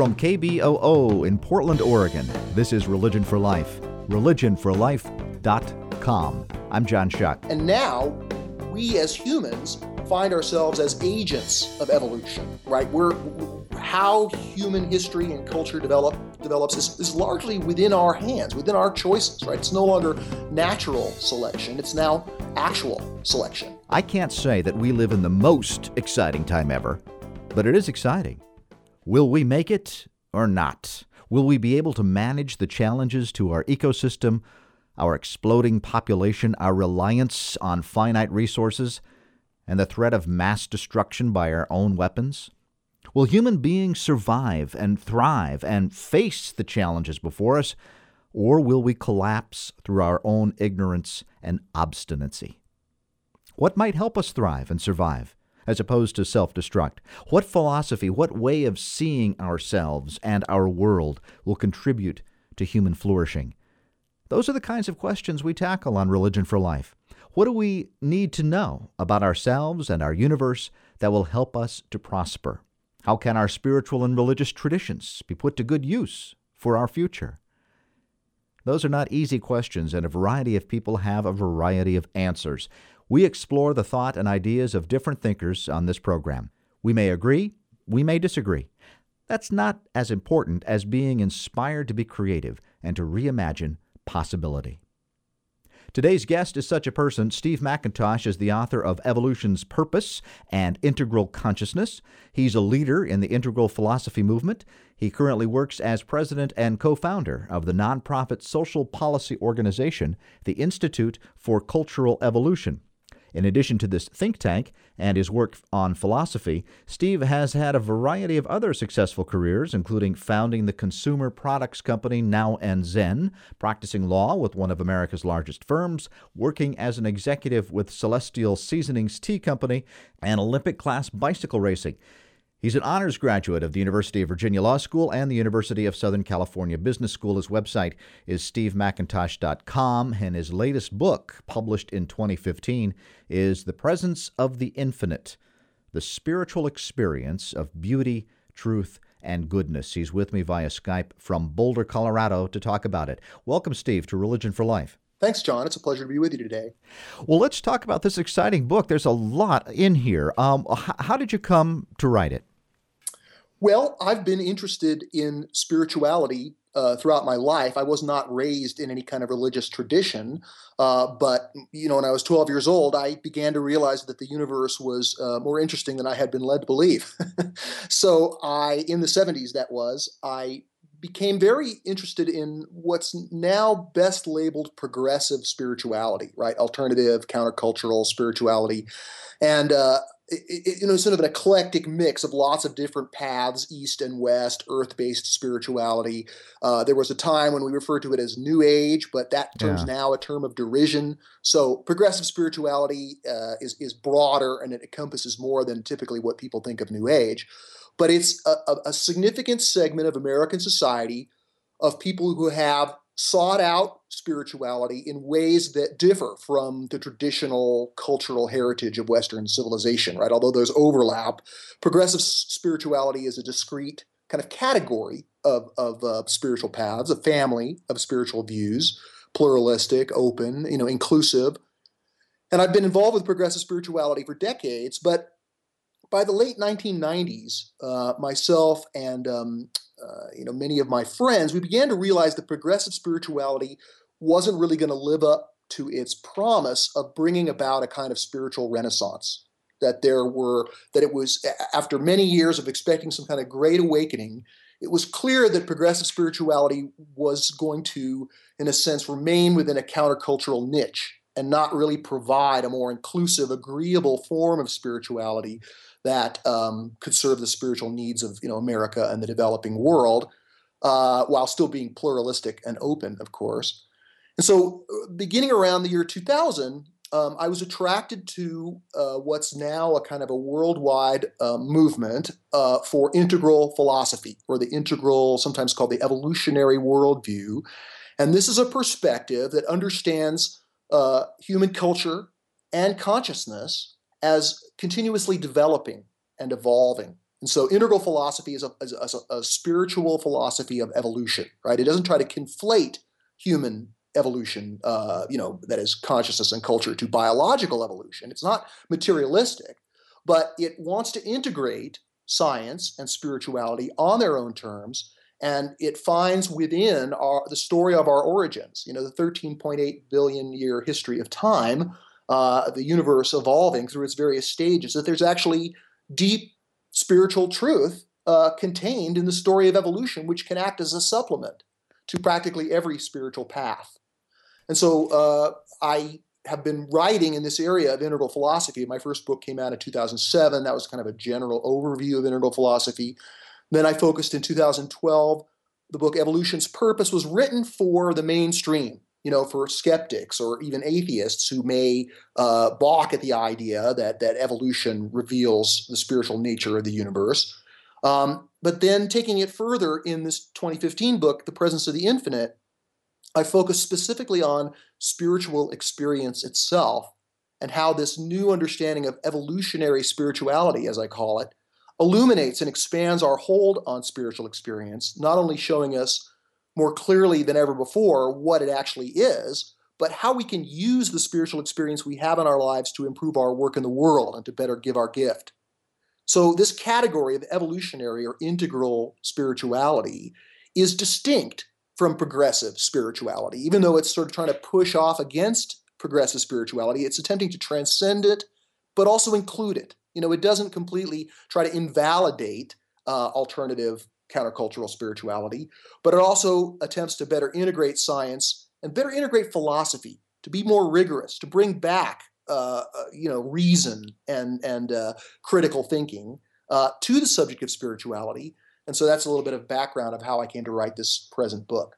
From KBOO in Portland, Oregon, this is Religion for Life. ReligionForLife.com. I'm John Shuck. And now, we as humans find ourselves as agents of evolution, right? We're how human history and culture develop develops is, is largely within our hands, within our choices, right? It's no longer natural selection, it's now actual selection. I can't say that we live in the most exciting time ever, but it is exciting. Will we make it or not? Will we be able to manage the challenges to our ecosystem, our exploding population, our reliance on finite resources? and the threat of mass destruction by our own weapons? Will human beings survive and thrive and face the challenges before us, or will we collapse through our own ignorance and obstinacy? What might help us thrive and survive, as opposed to self destruct? What philosophy, what way of seeing ourselves and our world will contribute to human flourishing? Those are the kinds of questions we tackle on Religion for Life. What do we need to know about ourselves and our universe that will help us to prosper? How can our spiritual and religious traditions be put to good use for our future? Those are not easy questions, and a variety of people have a variety of answers. We explore the thought and ideas of different thinkers on this program. We may agree, we may disagree. That's not as important as being inspired to be creative and to reimagine possibility. Today's guest is such a person. Steve McIntosh is the author of Evolution's Purpose and Integral Consciousness. He's a leader in the integral philosophy movement. He currently works as president and co founder of the nonprofit social policy organization, the Institute for Cultural Evolution. In addition to this think tank and his work on philosophy, Steve has had a variety of other successful careers, including founding the consumer products company Now and Zen, practicing law with one of America's largest firms, working as an executive with Celestial Seasonings Tea Company, and Olympic class bicycle racing. He's an honors graduate of the University of Virginia Law School and the University of Southern California Business School. His website is stevemcintosh.com, and his latest book, published in 2015, is The Presence of the Infinite The Spiritual Experience of Beauty, Truth, and Goodness. He's with me via Skype from Boulder, Colorado to talk about it. Welcome, Steve, to Religion for Life. Thanks, John. It's a pleasure to be with you today. Well, let's talk about this exciting book. There's a lot in here. Um, how did you come to write it? Well, I've been interested in spirituality uh, throughout my life. I was not raised in any kind of religious tradition, uh, but you know, when I was 12 years old, I began to realize that the universe was uh, more interesting than I had been led to believe. so, I, in the 70s, that was, I became very interested in what's now best labeled progressive spirituality, right? Alternative, countercultural spirituality, and uh, it, you know, sort of an eclectic mix of lots of different paths, east and west, earth-based spirituality. Uh, there was a time when we referred to it as New Age, but that term's yeah. now a term of derision. So progressive spirituality uh, is is broader and it encompasses more than typically what people think of New Age. But it's a, a significant segment of American society of people who have sought out spirituality in ways that differ from the traditional cultural heritage of Western civilization, right? Although those overlap, progressive spirituality is a discrete kind of category of, of uh, spiritual paths, a family of spiritual views, pluralistic, open, you know, inclusive. And I've been involved with progressive spirituality for decades, but by the late 1990s, uh, myself and um, uh, you know many of my friends, we began to realize that progressive spirituality wasn't really going to live up to its promise of bringing about a kind of spiritual renaissance. That there were that it was after many years of expecting some kind of great awakening, it was clear that progressive spirituality was going to, in a sense, remain within a countercultural niche and not really provide a more inclusive, agreeable form of spirituality that um, could serve the spiritual needs of you know America and the developing world, uh, while still being pluralistic and open, of course. And so, uh, beginning around the year 2000, um, I was attracted to uh, what's now a kind of a worldwide uh, movement uh, for integral philosophy, or the integral, sometimes called the evolutionary worldview. And this is a perspective that understands uh, human culture and consciousness as continuously developing and evolving And so integral philosophy is a, is a, a, spiritual philosophy of evolution, right? It doesn't try to conflate human evolution, uh, you know, that is consciousness and culture to biological evolution. It's not materialistic, but it wants to integrate science and spirituality on their own terms. And it finds within our, the story of our origins, you know, the 13.8 billion year history of time, uh, the universe evolving through its various stages, that there's actually deep spiritual truth uh, contained in the story of evolution, which can act as a supplement to practically every spiritual path. And so uh, I have been writing in this area of integral philosophy. My first book came out in 2007. That was kind of a general overview of integral philosophy. Then I focused in 2012. The book Evolution's Purpose was written for the mainstream, you know, for skeptics or even atheists who may uh, balk at the idea that that evolution reveals the spiritual nature of the universe. Um, but then taking it further in this 2015 book, The Presence of the Infinite, I focus specifically on spiritual experience itself and how this new understanding of evolutionary spirituality, as I call it, illuminates and expands our hold on spiritual experience, not only showing us more clearly than ever before what it actually is, but how we can use the spiritual experience we have in our lives to improve our work in the world and to better give our gift. So, this category of evolutionary or integral spirituality is distinct from progressive spirituality, even though it's sort of trying to push off against progressive spirituality. It's attempting to transcend it, but also include it. You know, it doesn't completely try to invalidate uh, alternative countercultural spirituality, but it also attempts to better integrate science and better integrate philosophy, to be more rigorous, to bring back uh, uh, you know reason and and uh, critical thinking uh, to the subject of spirituality. And so that's a little bit of background of how I came to write this present book.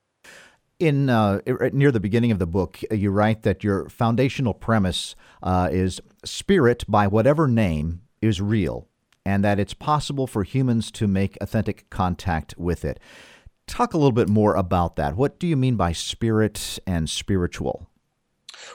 In uh, near the beginning of the book, you write that your foundational premise is spirit, by whatever name, is real and that it's possible for humans to make authentic contact with it. Talk a little bit more about that. What do you mean by spirit and spiritual?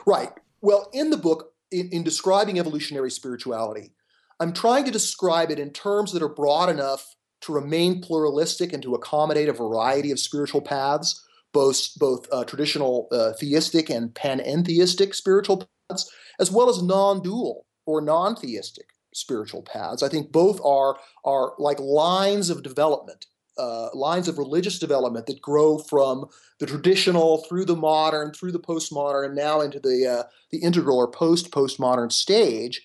Right. Well, in the book, in, in describing evolutionary spirituality, I'm trying to describe it in terms that are broad enough to remain pluralistic and to accommodate a variety of spiritual paths, both both uh, traditional uh, theistic and panentheistic spiritual paths, as well as non-dual or non-theistic spiritual paths. I think both are are like lines of development, uh, lines of religious development that grow from the traditional through the modern, through the postmodern, and now into the uh, the integral or post postmodern stage.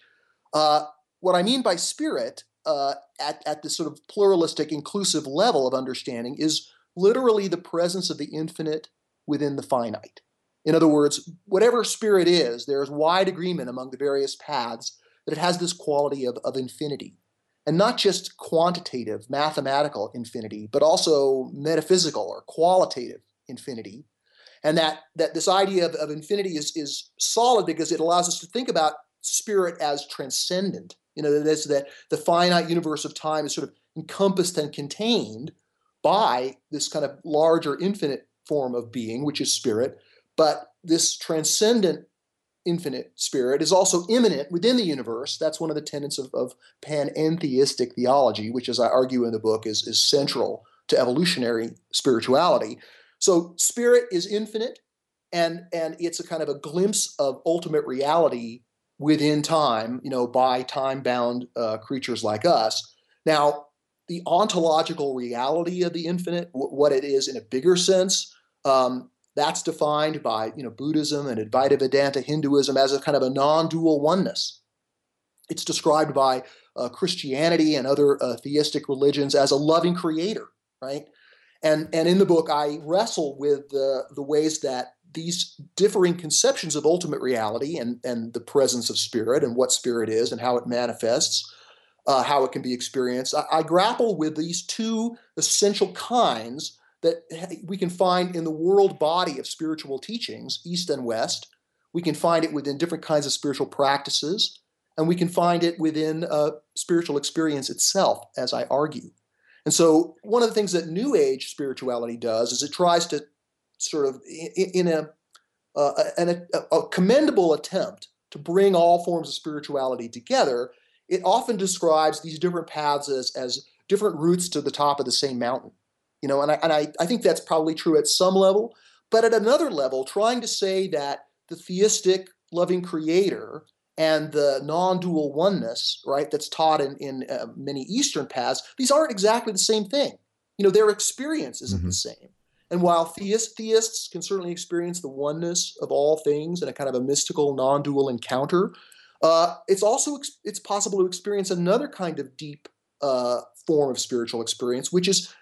Uh, what I mean by spirit uh, at at this sort of pluralistic, inclusive level of understanding is literally the presence of the infinite within the finite. In other words, whatever spirit is, there is wide agreement among the various paths that it has this quality of, of infinity. And not just quantitative, mathematical infinity, but also metaphysical or qualitative infinity. And that, that this idea of, of infinity is, is solid because it allows us to think about spirit as transcendent. You know, that is that the finite universe of time is sort of encompassed and contained by this kind of larger infinite form of being, which is spirit. But this transcendent infinite spirit is also immanent within the universe. That's one of the tenets of, of panentheistic theology, which, as I argue in the book, is, is central to evolutionary spirituality. So, spirit is infinite, and, and it's a kind of a glimpse of ultimate reality within time, you know, by time bound uh, creatures like us. Now, the ontological reality of the infinite, w- what it is in a bigger sense, um, that's defined by you know Buddhism and Advaita Vedanta Hinduism as a kind of a non-dual oneness. It's described by uh, Christianity and other uh, theistic religions as a loving creator, right? And and in the book, I wrestle with the the ways that these differing conceptions of ultimate reality and and the presence of spirit and what spirit is and how it manifests, uh, how it can be experienced. I, I grapple with these two essential kinds that we can find in the world body of spiritual teachings, East and West. We can find it within different kinds of spiritual practices, and we can find it within uh, spiritual experience itself, as I argue. And so, one of the things that New Age spirituality does is it tries to sort of, in a, uh, an, a, commendable attempt to bring all forms of spirituality together, it often describes these different paths as, as different routes to the top of the same mountain. You know, and I, and I, I think that's probably true at some level. But at another level, trying to say that the theistic loving creator and the non-dual oneness, right, that's taught in, in uh, many Eastern paths, these aren't exactly the same thing. You know, their experience isn't mm-hmm. the same. And while theist, theists can certainly experience the oneness of all things in a kind of a mystical, non-dual encounter, uh, it's also it's possible to experience another kind of deep uh, form of spiritual experience, which is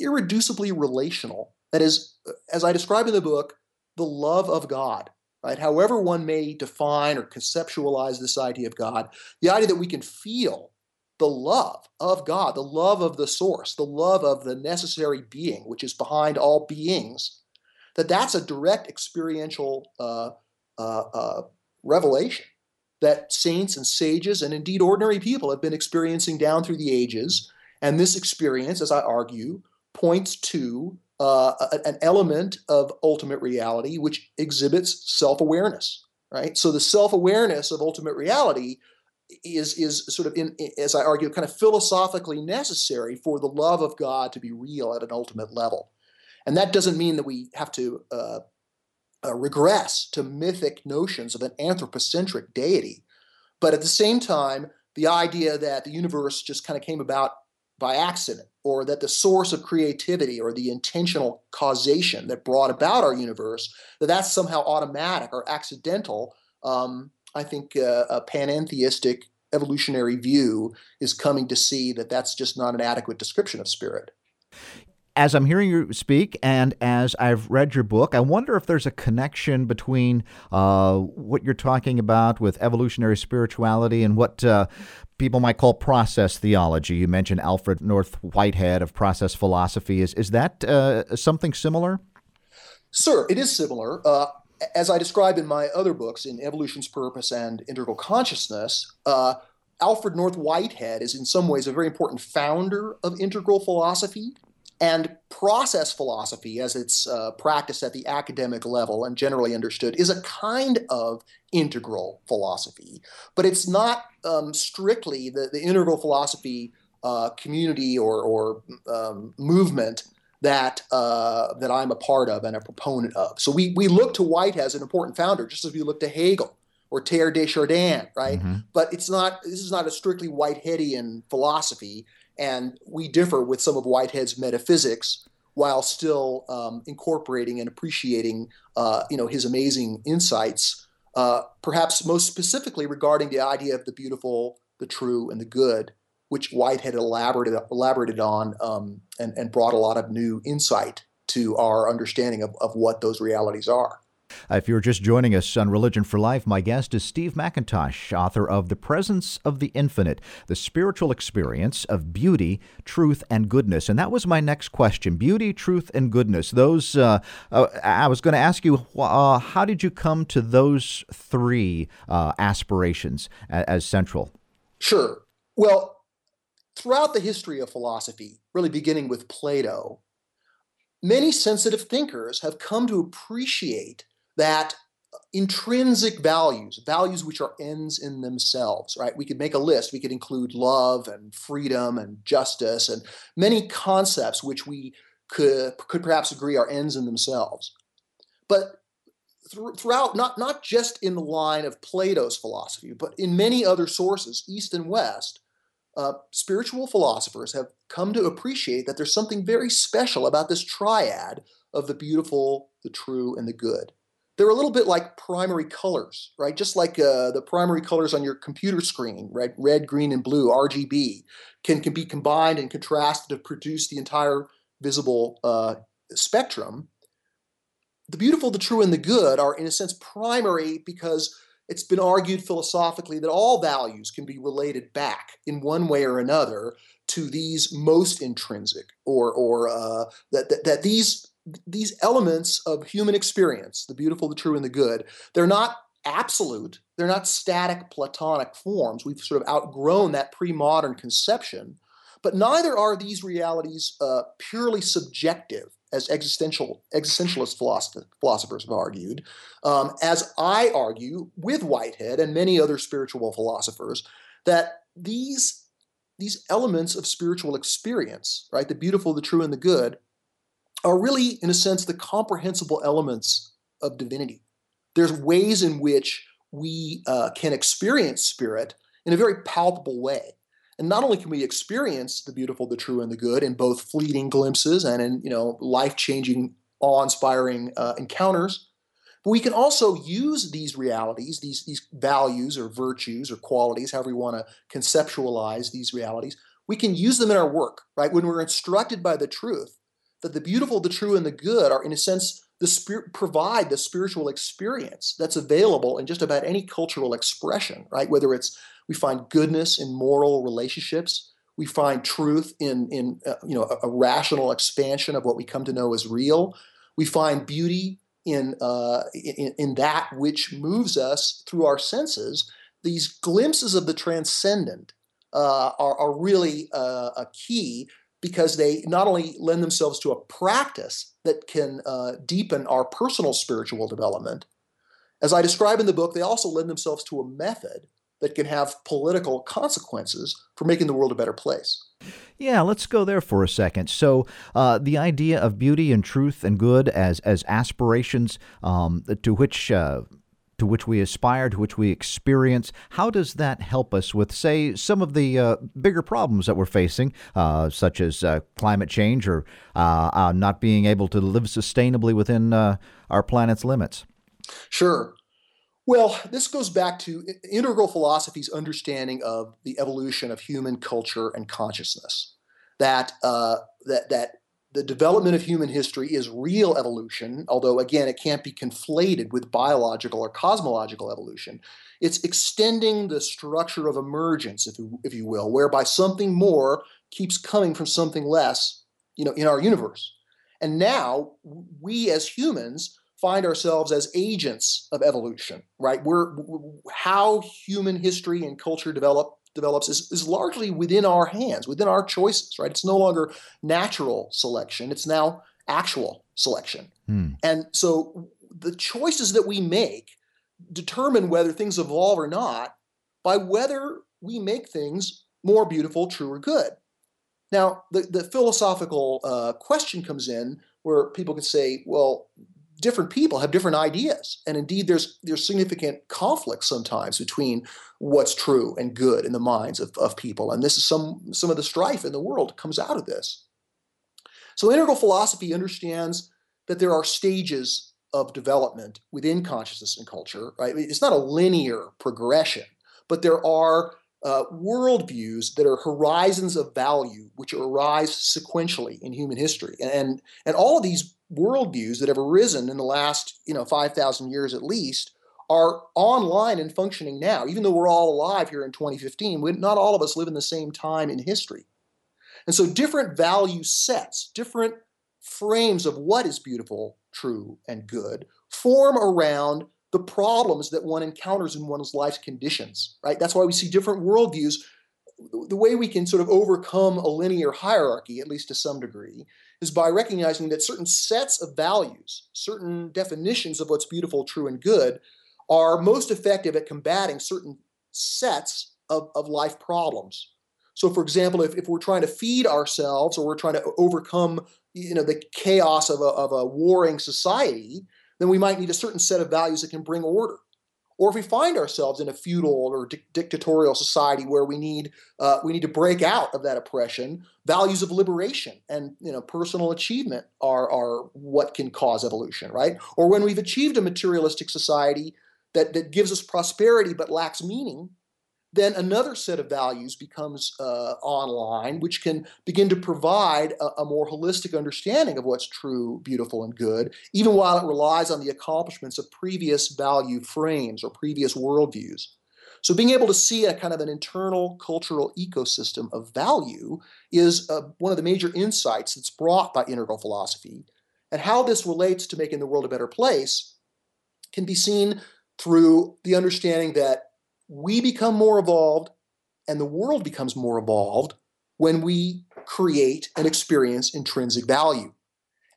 irreducibly relational. That is, as I describe in the book, the love of God. Right? However, one may define or conceptualize this idea of God, the idea that we can feel the love of God, the love of the source, the love of the necessary being, which is behind all beings, that that's a direct experiential uh, uh, uh, revelation that saints and sages and indeed ordinary people have been experiencing down through the ages. And this experience, as I argue, points to uh, an element of ultimate reality which exhibits self-awareness right? So the self-awareness of ultimate reality is is sort of in as i argue kind of philosophically necessary for the love of god to be real at an ultimate level. And that doesn't mean that we have to uh, uh, regress to mythic notions of an anthropocentric deity. But at the same time the idea that the universe just kind of came about by accident, or that the source of creativity or the intentional causation that brought about our universe, that that's somehow automatic or accidental, um, I think uh, a panentheistic evolutionary view is coming to see that that's just not an adequate description of spirit. As I'm hearing you speak and as I've read your book, I wonder if there's a connection between uh, what you're talking about with evolutionary spirituality and what uh, people might call process theology. You mentioned Alfred North Whitehead of process philosophy. Is is that uh, something similar? Sir, it is similar. Uh, as I describe in my other books, in Evolution's Purpose and Integral Consciousness, uh, Alfred North Whitehead is in some ways a very important founder of integral philosophy. And process philosophy, as it's uh, practiced at the academic level and generally understood, is a kind of integral philosophy, but it's not um, strictly the, the integral philosophy uh, community or, or um, movement that uh, that I'm a part of and a proponent of. So we we look to White as an important founder, just as we look to Hegel or Teilhard de Chardin, right? Mm-hmm. But it's not. This is not a strictly Whiteheadian philosophy and we differ with some of Whitehead's metaphysics while still um, incorporating and appreciating uh, you know his amazing insights uh, perhaps most specifically regarding the idea of the beautiful the true and the good which whitehead elaborated, elaborated on um, and, and brought a lot of new insight to our understanding of, of what those realities are if you're just joining us on Religion for Life, my guest is Steve McIntosh, author of The Presence of the Infinite, the spiritual experience of beauty, truth, and goodness. And that was my next question beauty, truth, and goodness. Those, uh, uh, I was going to ask you, uh, how did you come to those three uh, aspirations as, as central? Sure. Well, throughout the history of philosophy, really beginning with Plato, many sensitive thinkers have come to appreciate that intrinsic values, values which are ends in themselves, right? We could make a list. We could include love and freedom and justice and many concepts which we could, could perhaps agree are ends in themselves. But throughout, not, not just in the line of Plato's philosophy, but in many other sources, East and West, uh, spiritual philosophers have come to appreciate that there's something very special about this triad of the beautiful, the true, and the good they're a little bit like primary colors, right? Just like uh, the primary colors on your computer screen, right? Red, green, and blue, RGB, can, can be combined and contrasted to produce the entire visible uh, spectrum. The beautiful, the true, and the good are, in a sense, primary because it's been argued philosophically that all values can be related back in one way or another to these most intrinsic, or or uh, that, that that these these elements of human experience, the beautiful, the true, and the good, they're not absolute. They're not static Platonic forms. We've sort of outgrown that pre modern conception. But neither are these realities uh, purely subjective, as existential existentialist philosophers have argued. Um, as I argue with Whitehead and many other spiritual philosophers, that these these elements of spiritual experience, right, the beautiful, the true, and the good, are really, in a sense, the comprehensible elements of divinity. There's ways in which we uh, can experience spirit in a very palpable way. And not only can we experience the beautiful, the true, and the good in both fleeting glimpses and in you know life-changing, awe-inspiring uh, encounters, but we can also use these realities, these these values or virtues or qualities, however you want to conceptualize these realities. We can use them in our work, right? When we're instructed by the truth that the beautiful, the true, and the good are, in a sense, the spirit provide the spiritual experience that's available in just about any cultural expression, right? Whether it's we find goodness in moral relationships, we find truth in in uh, you know a, a, rational expansion of what we come to know as real. We find beauty in, uh, in in that which moves us through our senses. These glimpses of the transcendent uh, are, are really uh, a key because they not only lend themselves to a practice that can uh, deepen our personal spiritual development, as I describe in the book, they also lend themselves to a method that can have political consequences for making the world a better place. Yeah, let's go there for a second. So, uh, the idea of beauty and truth and good as as aspirations um, to which uh, to which we aspire, to which we experience. How does that help us with, say, some of the uh, bigger problems that we're facing, uh, such as uh, climate change or uh, uh, not being able to live sustainably within uh, our planet's limits? Sure. Well, this goes back to integral philosophy's understanding of the evolution of human culture and consciousness. That that that the development of human history is real evolution, although again, it can't be conflated with biological or cosmological evolution. It's extending the structure of emergence, if you, if you will, whereby something more keeps coming from something less, you know, in our universe. And now we as humans find ourselves as agents of evolution, right? We're how human history and culture develop develops is, is largely within our hands, within our choices, right? It's no longer natural selection, it's now actual selection. Hmm. And so the choices that we make determine whether things evolve or not by whether we make things more beautiful, true, or good. Now, the, the philosophical uh, question comes in where people can say, well, different people have different ideas. And indeed there's there's significant conflict sometimes between what's true and good in the minds of, of people. And this is some some of the strife in the world comes out of this. So integral philosophy understands that there are stages of development within consciousness and culture right? It's not a linear progression but there are uh, worldviews that are horizons of value which arise sequentially in human history. And and all of these worldviews that have arisen in the last you know 5000 years at least are online and functioning now even though we're all alive here in 2015 we, not all of us live in the same time in history. And so different value sets different frames of what is beautiful true and good form around the problems that one encounters in one's life's conditions right? That's why we see different worldviews the way we can sort of overcome a linear hierarchy at least to some degree is by recognizing that certain sets of values, certain definitions of what's beautiful, true, and good, are most effective at combating certain sets of, of life problems. So, for example, if, if we're trying to feed ourselves or we're trying to overcome you know, the chaos of a, of a warring society, then we might need a certain set of values that can bring order or if we find ourselves in a feudal or di- dictatorial society where we need uh, we need to break out of that oppression, values of liberation and you know personal achievement are are what can cause evolution, right? Or when we've achieved a materialistic society that that gives us prosperity but lacks meaning, then another set of values becomes uh, online, which can begin to provide a, a, more holistic understanding of what's true, beautiful, and good, even while it relies on the accomplishments of previous value frames or previous worldviews. So, being able to see a kind of an internal cultural ecosystem of value is uh, one of the major insights that's brought by integral philosophy. And how this relates to making the world a better place can be seen through the understanding that we become more evolved and the world becomes more evolved when we create and experience intrinsic value.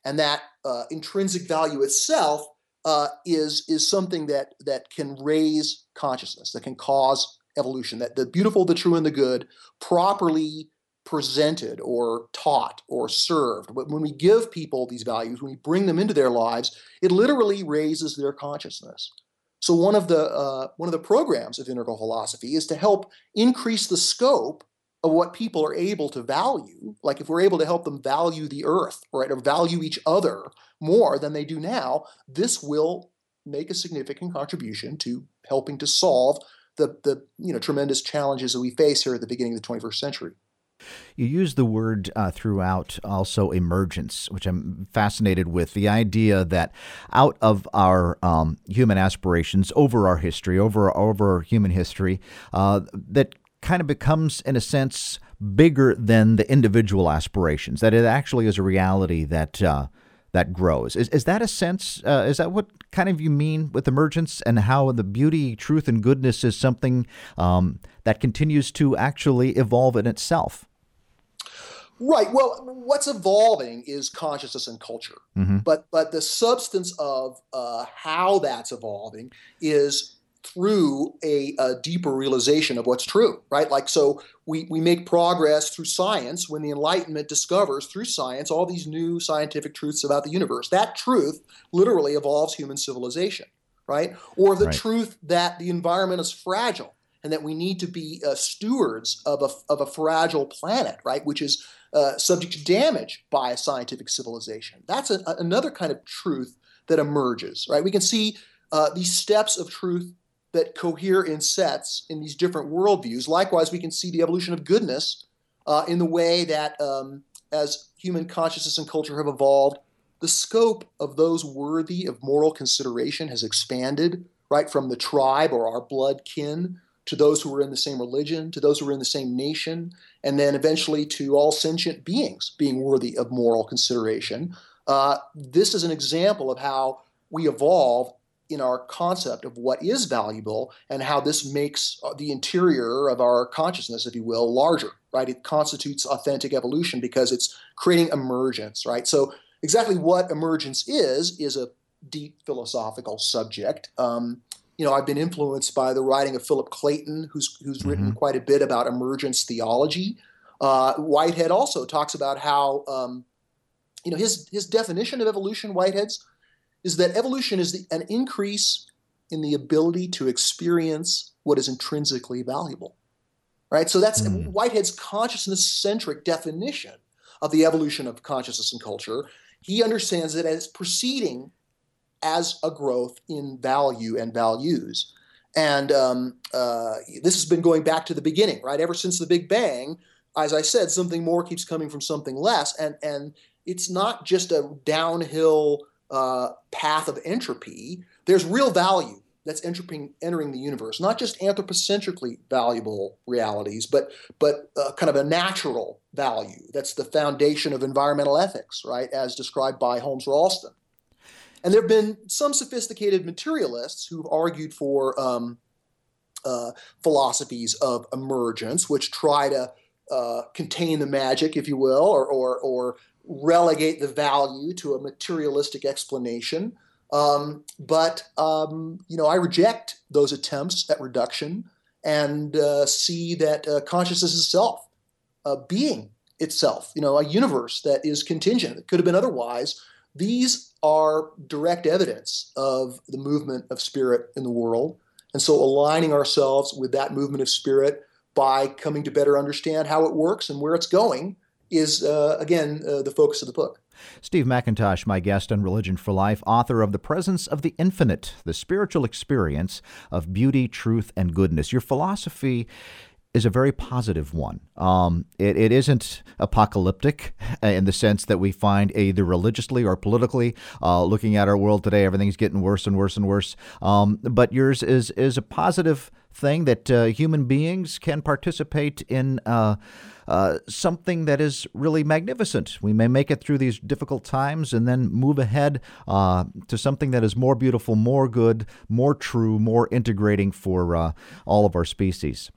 And that uh, intrinsic value itself uh, is, is something that, that can raise consciousness, that can cause evolution, that the beautiful, the true, and the good properly presented or taught or served. But when we give people these values, when we bring them into their lives, it literally raises their consciousness. So one of the uh, one of the programs of integral philosophy is to help increase the scope of what people are able to value. Like if we're able to help them value the earth, right, or value each other more than they do now, this will make a significant contribution to helping to solve the the you know tremendous challenges that we face here at the beginning of the 21st century. You use the word uh, throughout also emergence, which I'm fascinated with. The idea that out of our um, human aspirations, over our history, over over human history, uh, that kind of becomes, in a sense, bigger than the individual aspirations. That it actually is a reality that. Uh, that grows. Is, is that a sense? Uh, is that what kind of you mean with emergence and how the beauty, truth, and goodness is something um, that continues to actually evolve in itself? Right. Well, what's evolving is consciousness and culture, mm-hmm. but but the substance of uh, how that's evolving is through a, a, deeper realization of what's true. Right. Like so, we we make progress through science when the Enlightenment discovers through science all these new scientific truths about the universe. That truth literally evolves human civilization. Right. Or the right. truth that the environment is fragile and that we need to be uh, stewards of a, of a fragile planet, right, which is uh, subject to damage by a scientific civilization. That's a, another kind of truth that emerges, right? We can see uh, these steps of truth that cohere in sets in these different worldviews. Likewise, we can see the evolution of goodness uh, in the way that um, as human consciousness and culture have evolved, the scope of those worthy of moral consideration has expanded, right, from the tribe or our blood kin to those who were in the same religion, to those who were in the same nation, and then eventually to all sentient beings being worthy of moral consideration. Uh, this is an example of how we evolve in our concept of what is valuable and how this makes uh, the interior of our consciousness, if you will, larger, right? It constitutes authentic evolution because it's creating emergence, right? So, exactly what emergence is, is a deep philosophical subject. Um, you know, I've been influenced by the writing of Philip Clayton, who's who's mm-hmm. written quite a bit about emergence theology. Uh, Whitehead also talks about how, um, you know, his his definition of evolution, Whitehead's, is that evolution is the, an increase in the ability to experience what is intrinsically valuable. Right. So that's mm. Whitehead's consciousness centric definition of the evolution of consciousness and culture. He understands it as proceeding as a growth in value and values. And um, uh, this has been going back to the beginning, right? Ever since the Big Bang, as I said, something more keeps coming from something less, and and it's not just a downhill uh, path of entropy. There's real value that's entropy entering the universe, not just anthropocentrically valuable realities, but but uh, kind of a natural value. That's the foundation of environmental ethics, right, as described by Holmes Rolston. And there have been some sophisticated materialists who've argued for um, uh, philosophies of emergence, which try to uh, contain the magic, if you will, or, or, or, relegate the value to a materialistic explanation. Um, but um, you know, I reject those attempts at reduction and uh, see that uh, consciousness itself, uh, being itself, you know, a universe that is contingent, that could have been otherwise, these are direct evidence of the movement of spirit in the world. And so aligning ourselves with that movement of spirit by coming to better understand how it works and where it's going is, uh, again, uh, the focus of the book. Steve McIntosh, my guest on Religion for Life, author of The Presence of the Infinite, the spiritual experience of beauty, truth, and goodness. Your philosophy is a very positive one. Um, it, it isn't apocalyptic in the sense that we find either religiously or politically uh, looking at our world today, everything's getting worse and worse and worse. Um, but yours is is a positive thing that uh, human beings can participate in. Uh, uh, something that is really magnificent. We may make it through these difficult times and then move ahead uh, to something that is more beautiful, more good, more true, more integrating for uh, all of our species.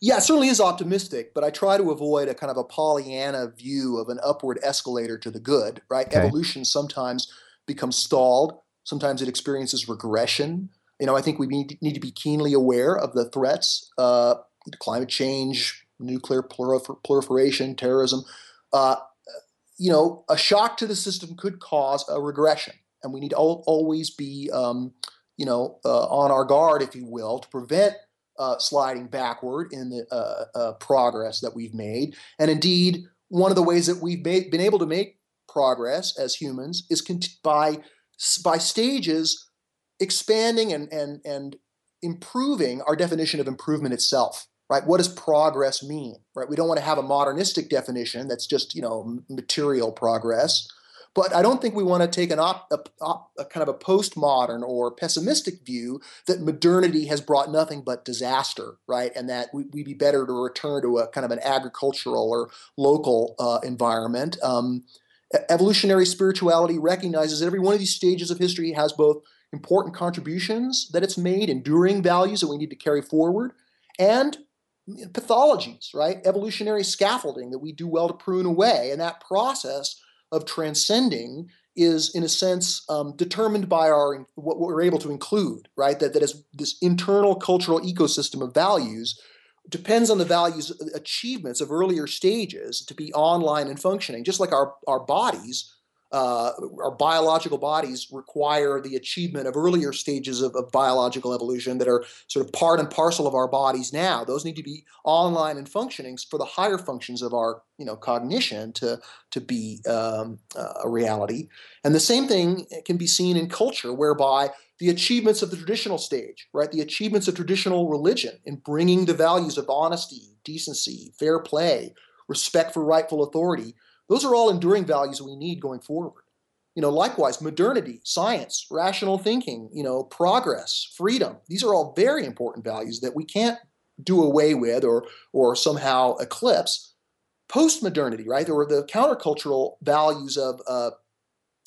Yeah, it certainly is optimistic, but I try to avoid a kind of a Pollyanna view of an upward escalator to the good, right? Okay. Evolution sometimes becomes stalled, sometimes it experiences regression. You know, I think we need, need to be keenly aware of the threats, uh, climate change, nuclear prolifer- proliferation, terrorism. Uh, you know, a shock to the system could cause a regression, and we need to always be, um, you know, uh, on our guard, if you will, to prevent uh, sliding backward in the uh, uh, progress that we've made. And indeed, one of the ways that we've been able to make progress as humans is cont- by by stages expanding and and and improving our definition of improvement itself right? What does progress mean right? We don't want to have a modernistic definition that's just you know material progress but I don't think we want to take an op, a, op, a kind of a postmodern or pessimistic view that modernity has brought nothing but disaster, right? And that we, would be better to return to a kind of an agricultural or local uh, environment. Um, evolutionary spirituality recognizes that every one of these stages of history has both important contributions that it's made, enduring values that we need to carry forward, and pathologies, right? Evolutionary scaffolding that we do well to prune away. And that process of transcending is in a sense um, determined by our what we're able to include right? That that is this internal cultural ecosystem of values depends on the values uh, achievements of earlier stages to be online and functioning just like our our bodies uh, our biological bodies require the achievement of earlier stages of, of, biological evolution that are sort of part and parcel of our bodies now. Those need to be online and functioning for the higher functions of our, you know, cognition to to be um, uh, a reality. And the same thing can be seen in culture, whereby the achievements of the traditional stage, right, the achievements of traditional religion in bringing the values of honesty, decency, fair play, respect for rightful authority those are all enduring values we need going forward. You know, likewise, modernity, science, rational thinking, you know, progress, freedom. These are all very important values that we can't do away with or or somehow eclipse. Post-modernity, right? Were the countercultural values of uh,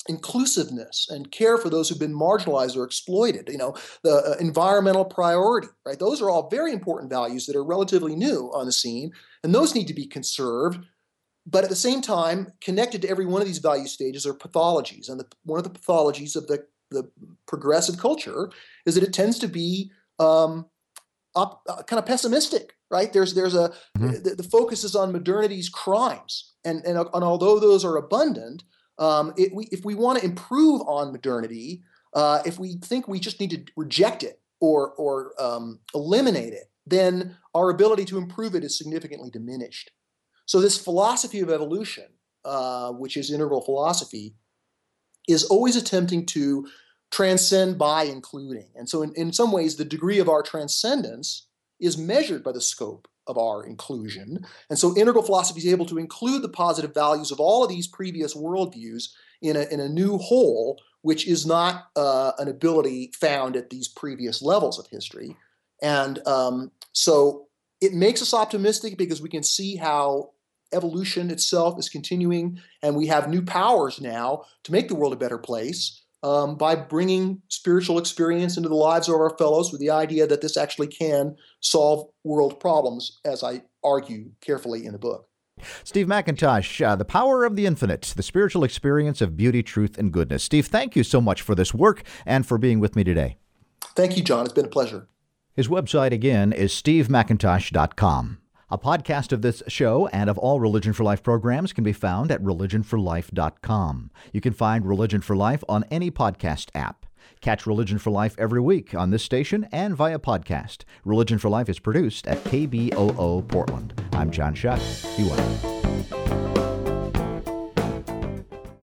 inclusiveness and care for those who've been marginalized or exploited you know the uh, environmental priority right those are all very important values that are relatively new on the scene and those need to be conserved but at the same time, connected to every one of these value stages are pathologies. And the, one of the pathologies of the, the progressive culture is that it tends to be um, up, uh, kind of pessimistic, right? There's there's a mm-hmm. the, the, focus is on modernity's crimes, and and, and although those are abundant, um, it, we, if we want to improve on modernity, uh, if we think we just need to reject it or or um, eliminate it, then our ability to improve it is significantly diminished. So this philosophy of evolution, uh, which is integral philosophy, is always attempting to transcend by including. And so, in, in some ways, the degree of our transcendence is measured by the scope of our inclusion. And so, integral philosophy is able to include the positive values of all of these previous worldviews in a, in a new whole, which is not uh, an ability found at these previous levels of history. And um, so, it makes us optimistic because we can see how evolution itself is continuing, and we have new powers now to make the world a better place um, by bringing spiritual experience into the lives of our fellows with the idea that this actually can solve world problems, as I argue carefully in the book. Steve McIntosh, uh, The Power of the Infinite, the spiritual experience of beauty, truth, and goodness. Steve, thank you so much for this work and for being with me today. Thank you, John. It's been a pleasure. His website again is stevemcintosh.com. A podcast of this show and of all Religion for Life programs can be found at religionforlife.com. You can find Religion for Life on any podcast app. Catch Religion for Life every week on this station and via podcast. Religion for Life is produced at KBOO Portland. I'm John Shuck. Be well.